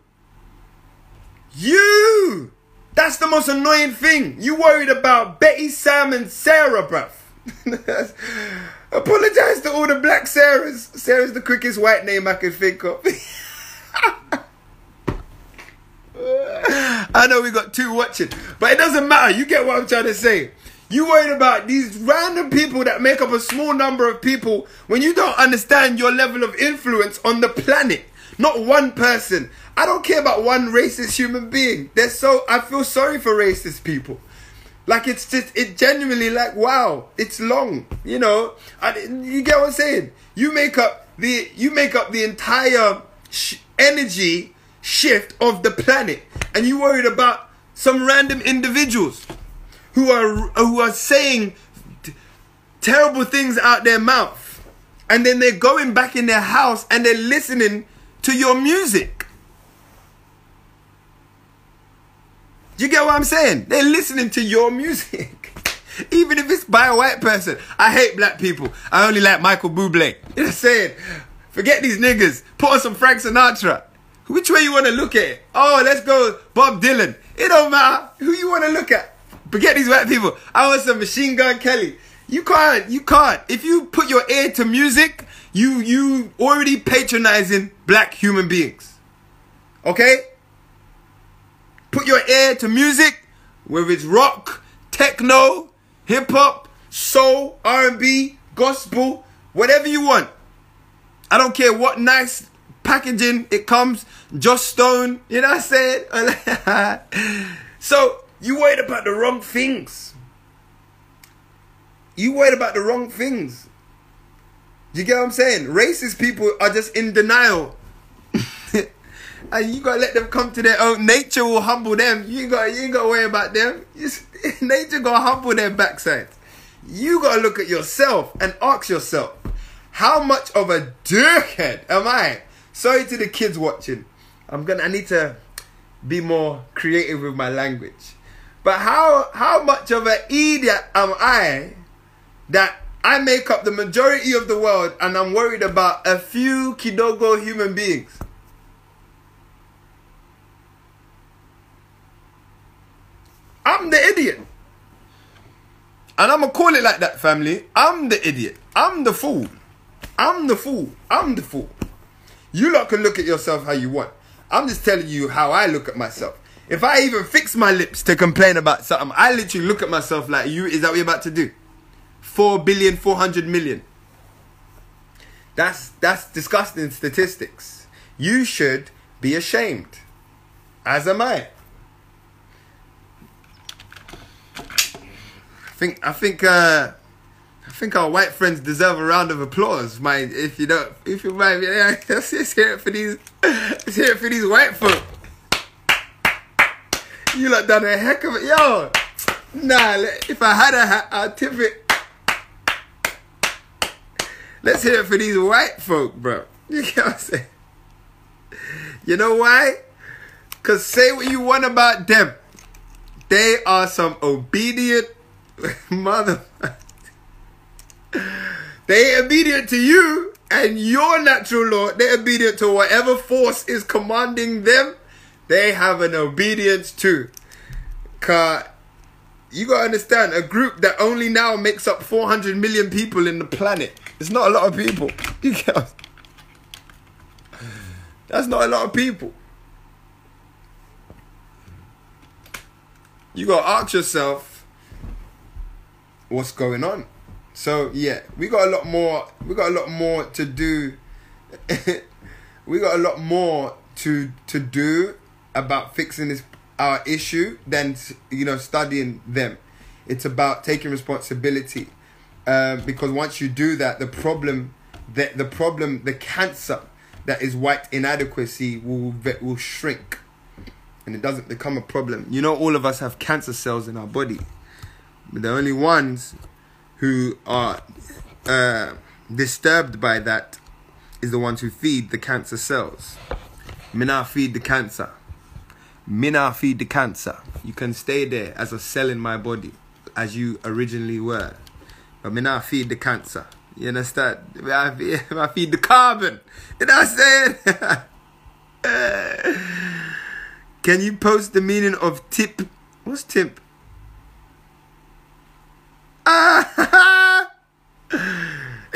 You. That's the most annoying thing. You worried about Betty, Sam, and Sarah, bruv. [LAUGHS] Apologize to all the black Sarahs. Sarah's the quickest white name I can think of. [LAUGHS] I know we got two watching, but it doesn't matter. You get what I'm trying to say. You worried about these random people that make up a small number of people when you don't understand your level of influence on the planet. Not one person. I don't care about one racist human being. They're so I feel sorry for racist people. Like it's just it genuinely like wow, it's long. You know, I, you get what I'm saying. You make up the you make up the entire sh- energy shift of the planet, and you worried about some random individuals who are who are saying t- terrible things out their mouth, and then they're going back in their house and they're listening to your music. You get what I'm saying? They're listening to your music. [LAUGHS] Even if it's by a white person. I hate black people. I only like Michael Bublé. [LAUGHS] You know what I'm saying? Forget these niggas. Put on some Frank Sinatra. Which way you want to look at? Oh, let's go Bob Dylan. It don't matter who you want to look at. Forget these white people. I want some Machine Gun Kelly. You can't. You can't. If you put your ear to music, you you already patronizing black human beings. Okay? Put your ear to music, whether it's rock, techno, hip hop, soul, R&B, gospel, whatever you want. I don't care what nice packaging it comes, Joss Stone, you know what I'm saying? [LAUGHS] so you worried about the wrong things. You worried about the wrong things. You get what I'm saying? Racist people are just in denial. [LAUGHS] and you gotta let them come to their own. Nature will humble them. You got you ain't gotta worry about them. [LAUGHS] Nature gonna humble their backside. You gotta look at yourself and ask yourself, how much of a dickhead am I? Sorry to the kids watching. I'm gonna I need to be more creative with my language. But how how much of an idiot am I that I make up the majority of the world and I'm worried about a few kidogo human beings? I'm the idiot. And I'm gonna call it like that, family. I'm the idiot. I'm the fool. I'm the fool. I'm the fool. You lot can look at yourself how you want. I'm just telling you how I look at myself. If I even fix my lips to complain about something, I literally look at myself like, you, is that what you're about to do? 4 billion, 400 million. That's, that's disgusting statistics. You should be ashamed. As am I. I think, I think, uh, think our white friends deserve a round of applause. My, if you don't, if you mind, yeah, [LAUGHS] let's, let's hear it for these, let's hear it for these white folk. You lot done a heck of it, yo. Nah, if I had a hat, I'd tip it. Let's hear it for these white folk, bro. [LAUGHS] You get what I'm saying? You know why? Cause say what you want about them, they are some obedient [LAUGHS] mother. They obedient to you and your natural law. They're obedient to whatever force is commanding them. They have an obedience too. Cause you gotta understand, a group that only now makes up 400 million people in the planet. It's not a lot of people. [LAUGHS] You get That's not a lot of people. You gotta ask yourself what's going on. So yeah, we got a lot more. We got a lot more to do. [LAUGHS] we got a lot more to to do about fixing this our issue than you know studying them. It's about taking responsibility, um, because once you do that, the problem, the the problem, the cancer that is white inadequacy will will shrink, and it doesn't become a problem. You know, all of us have cancer cells in our body, but the only ones who are uh, disturbed by that is the ones who feed the cancer cells. Mina feed the cancer. Mina feed the cancer. You can stay there as a cell in my body, as you originally were. But Mina feed the cancer. You understand? I feed, [LAUGHS] I feed the carbon. You know what I'm saying? [LAUGHS] Can you post the meaning of tip? What's tip? Ah,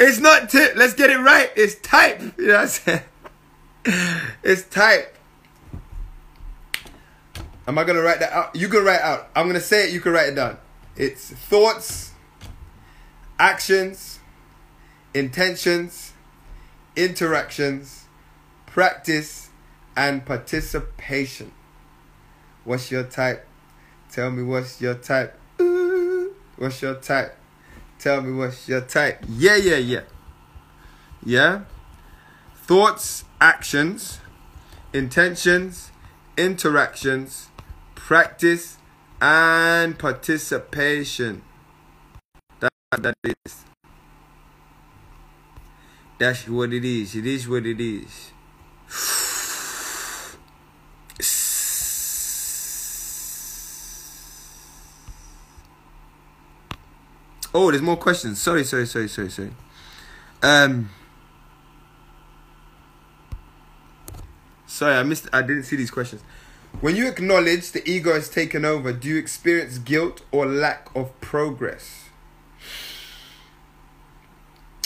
it's not tip. Let's get it right. It's type. You know what I'm saying? [LAUGHS] It's type. Am I gonna write that out? You can write out. I'm gonna say it. You can write it down. It's thoughts, actions, intentions, interactions, practice, and participation. What's your type? Tell me what's your type. Ooh, what's your type? Tell me what's your type. Yeah, yeah, yeah. Yeah? Thoughts, actions, intentions, interactions, practice, and participation. That, that is. That's what it is. It is what it is. [SIGHS] Oh, there's more questions. Sorry, sorry, sorry, sorry, sorry. Um. Sorry, I missed. I didn't see these questions. When you acknowledge the ego has taken over, do you experience guilt or lack of progress?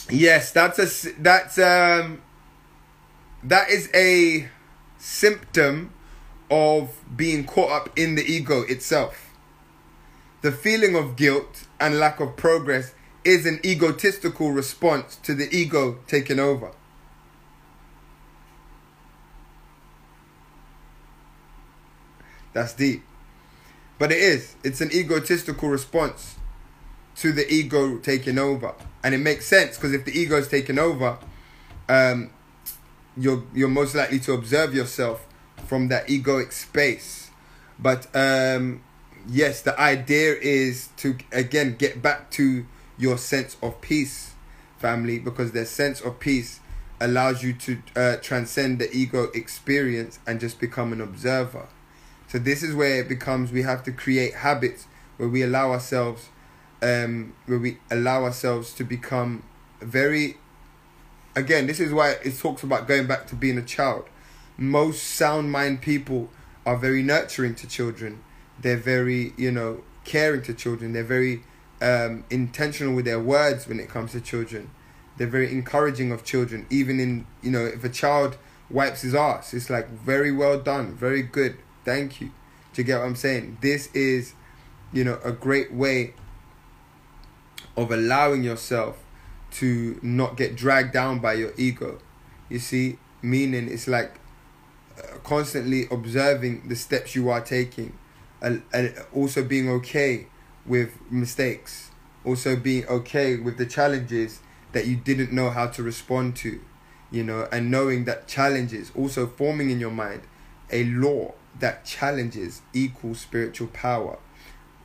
Yes, that's a that's um that is a symptom of being caught up in the ego itself. The feeling of guilt and lack of progress is an egotistical response to the ego taking over. That's deep. But it is. It's an egotistical response to the ego taking over. And it makes sense because if the ego is taking over, um, you're you're most likely to observe yourself from that egoic space. But um, yes, the idea is to again get back to your sense of peace, family, because their sense of peace allows you to uh, transcend the ego experience and just become an observer. So this is where it becomes we have to create habits where we allow ourselves um where we allow ourselves to become very again this is why it talks about going back to being a child. Most sound mind people are very nurturing to children. They're very, you know, caring to children. They're very um, intentional with their words when it comes to children. They're very encouraging of children. Even in, you know, if a child wipes his ass, it's like very well done, very good Thank you. Do you get what I'm saying? This is, you know, a great way of allowing yourself to not get dragged down by your ego. You see, meaning it's like uh, constantly observing the steps you are taking and, also being okay with mistakes, also being okay with the challenges that you didn't know how to respond to, you know, and knowing that challenges also forming in your mind a law that challenges equal spiritual power.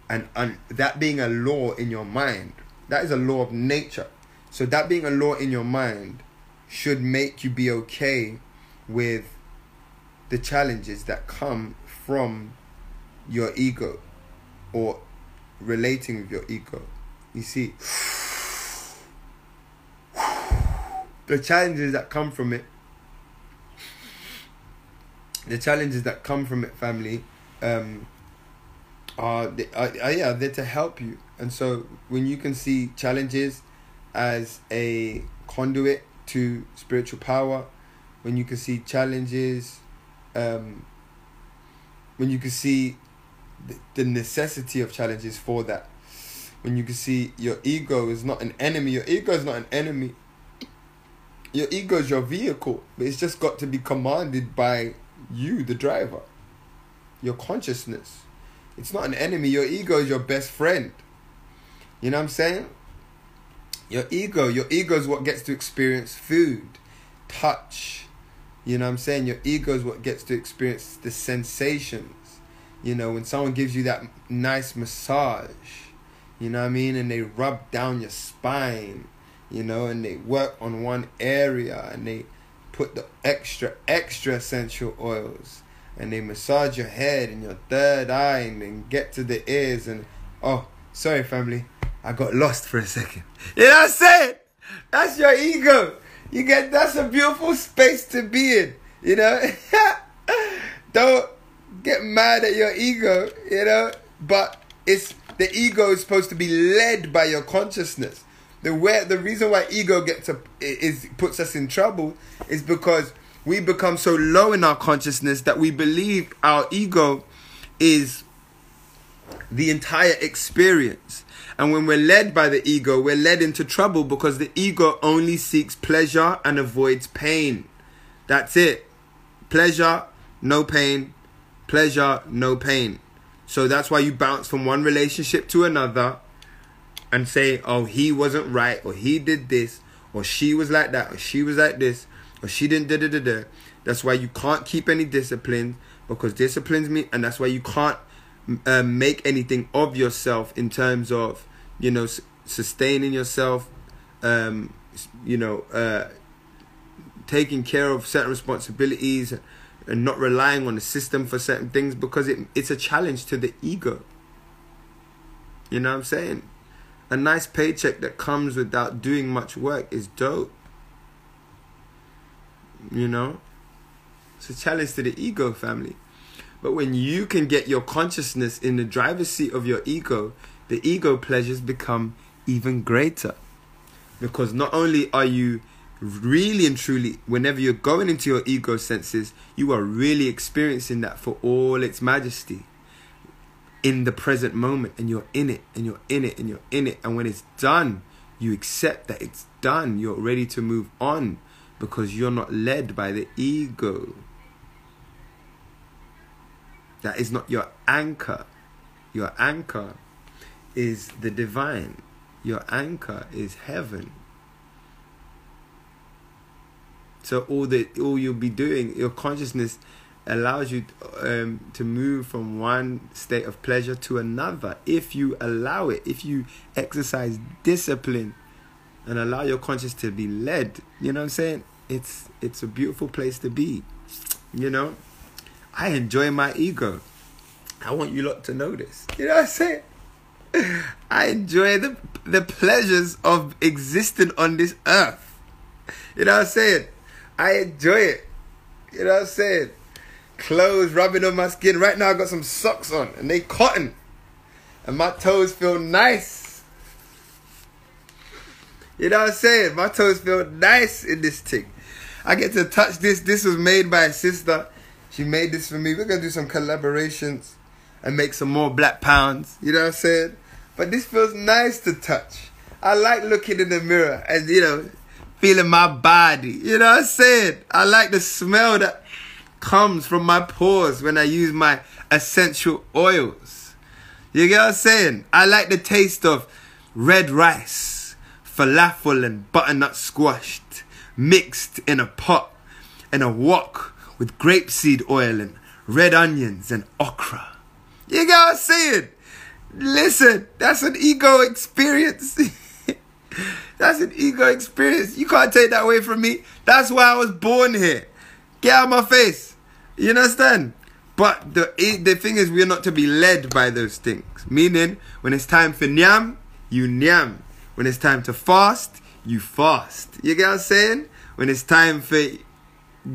And, and that being a law in your mind, that is a law of nature. So that being a law in your mind should make you be okay with the challenges that come from your ego or relating with your ego. You see, the challenges that come from it the challenges that come from it, family, um, are, they, are, are yeah they're to help you. And so when you can see challenges as a conduit to spiritual power, when you can see challenges, um, when you can see the, necessity of challenges for that, when you can see your ego is not an enemy, your ego is not an enemy. Your ego is your vehicle, but it's just got to be commanded by you, the driver, your consciousness. It's not an enemy. Your ego is your best friend. You know what I'm saying? Your ego, your ego is what gets to experience food, touch. You know what I'm saying? Your ego is what gets to experience the sensations. You know, when someone gives you that nice massage, you know what I mean? And they rub down your spine, you know, and they work on one area and they put the extra, extra essential oils and they massage your head and your third eye and then get to the ears and oh sorry family I got lost for a second. [LAUGHS] You know I'm saying? That's your ego. You get that's a beautiful space to be in. You know? [LAUGHS] Don't get mad at your ego, you know? But it's the ego is supposed to be led by your consciousness. The where the reason why ego gets a, is puts us in trouble is because we become so low in our consciousness that we believe our ego is the entire experience. And when we're led by the ego, we're led into trouble because the ego only seeks pleasure and avoids pain. That's it. Pleasure, no pain. Pleasure, no pain. So that's why you bounce from one relationship to another and say, oh, he wasn't right, or he did this, or she was like that, or she was like this, or she didn't da da da da. That's why you can't keep any discipline because disciplines me, and that's why you can't uh, make anything of yourself in terms of you know s- sustaining yourself, um, you know, uh, taking care of certain responsibilities and not relying on the system for certain things because it, it's a challenge to the ego. You know what I'm saying? A nice paycheck that comes without doing much work is dope. You know? It's a challenge to the ego family. But when you can get your consciousness in the driver's seat of your ego, the ego pleasures become even greater. Because not only are you really and truly, whenever you're going into your ego senses, you are really experiencing that for all its majesty in the present moment, and you're in it, and you're in it, and you're in it. And when it's done, you accept that it's done. You're ready to move on because you're not led by the ego. That is not your anchor. Your anchor is the divine. Your anchor is heaven. So all that all you'll be doing, your consciousness allows you um, to move from one state of pleasure to another if you allow it. If you exercise discipline and allow your conscious to be led, you know what I'm saying? It's it's a beautiful place to be. You know, I enjoy my ego. I want you lot to know this. You know what I'm saying? I enjoy the the pleasures of existing on this earth. You know what I'm saying? I enjoy it. You know what I'm saying? Clothes rubbing on my skin. Right now I got some socks on and they cotton. And my toes feel nice. You know what I'm saying? My toes feel nice in this thing. I get to touch this. This was made by a sister. She made this for me. We're gonna do some collaborations and make some more black pounds. You know what I'm saying? But this feels nice to touch. I like looking in the mirror and you know, feeling my body. You know what I'm saying? I like the smell that comes from my pores when I use my essential oils. You get what I'm saying? I like the taste of red rice, falafel and butternut squashed, mixed in a pot, and a wok with grapeseed oil and red onions and okra. You get what I'm saying? Listen, that's an ego experience. [LAUGHS] that's an ego experience. You can't take that away from me. That's why I was born here. Get out of my face. You understand? But the the thing is, we're not to be led by those things. Meaning, when it's time for nyam, you nyam. When it's time to fast, you fast. You get what I'm saying? When it's time for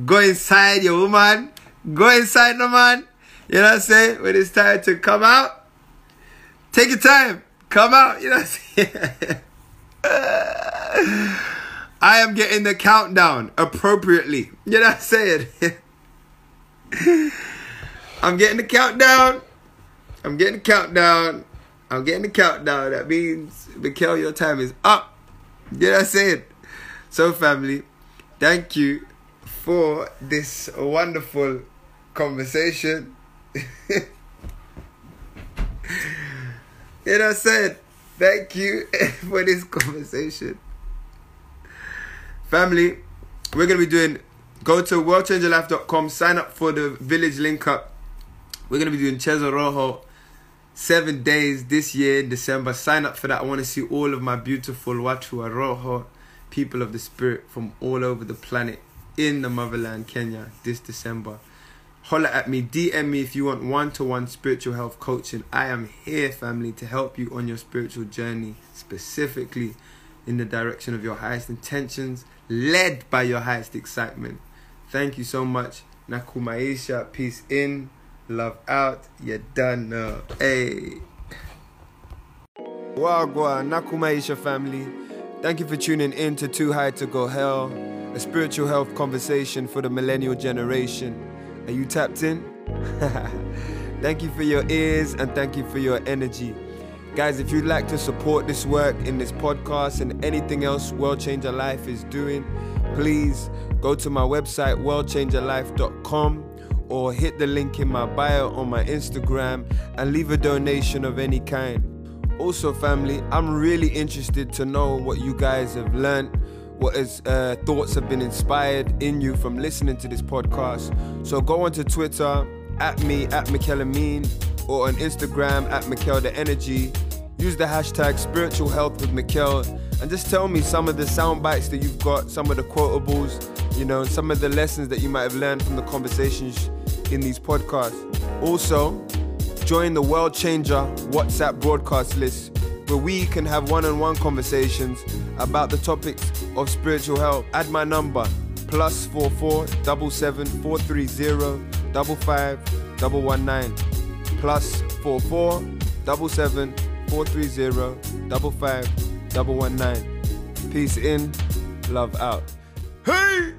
go inside your woman, go inside the man. You know what I'm saying? When it's time to come out, take your time, come out. You know what I'm saying? [LAUGHS] [SIGHS] I am getting the countdown appropriately. You know what I'm saying? [LAUGHS] I'm getting the countdown. I'm getting the countdown. I'm getting the countdown. That means, Mikkel, your time is up. You know what I'm saying? So, family, thank you for this wonderful conversation. [LAUGHS] you know what I'm saying? Thank you [LAUGHS] for this conversation. Family, we're going to be doing, go to worldchangerlife.com, sign up for the village link up. We're going to be doing Cheza Rojo seven days this year in December. Sign up for that. I want to see all of my beautiful Watu Rojo people of the spirit from all over the planet in the motherland, Kenya, this December. Holler at me, DM me if you want one to one spiritual health coaching. I am here, family, to help you on your spiritual journey, specifically in the direction of your highest intentions, led by your highest excitement. Thank you so much. Nakumaisha, peace in, love out. You're done now. Hey. Wagwa, Nakumaisha family. Thank you for tuning in to Too High to Go Hell, a spiritual health conversation for the millennial generation. Are you tapped in? [LAUGHS] thank you for your ears and thank you for your energy. Guys, if you'd like to support this work in this podcast and anything else World Changer Life is doing, please go to my website, worldchangerlife.com, or hit the link in my bio on my Instagram and leave a donation of any kind. Also, family, I'm really interested to know what you guys have learned, what is, uh, thoughts have been inspired in you from listening to this podcast. So go onto Twitter at me at McKellamine or on Instagram at Mikkel the Energy. Use the hashtag spiritual health with Mikkel and just tell me some of the sound bites that you've got, some of the quotables, you know, some of the lessons that you might have learned from the conversations in these podcasts. Also, join the World Changer WhatsApp broadcast list where we can have one on one conversations about the topics of spiritual health. Add my number plus 44 77 430 55 119 plus 44 77 430 55 119. Peace in, love out. Hey!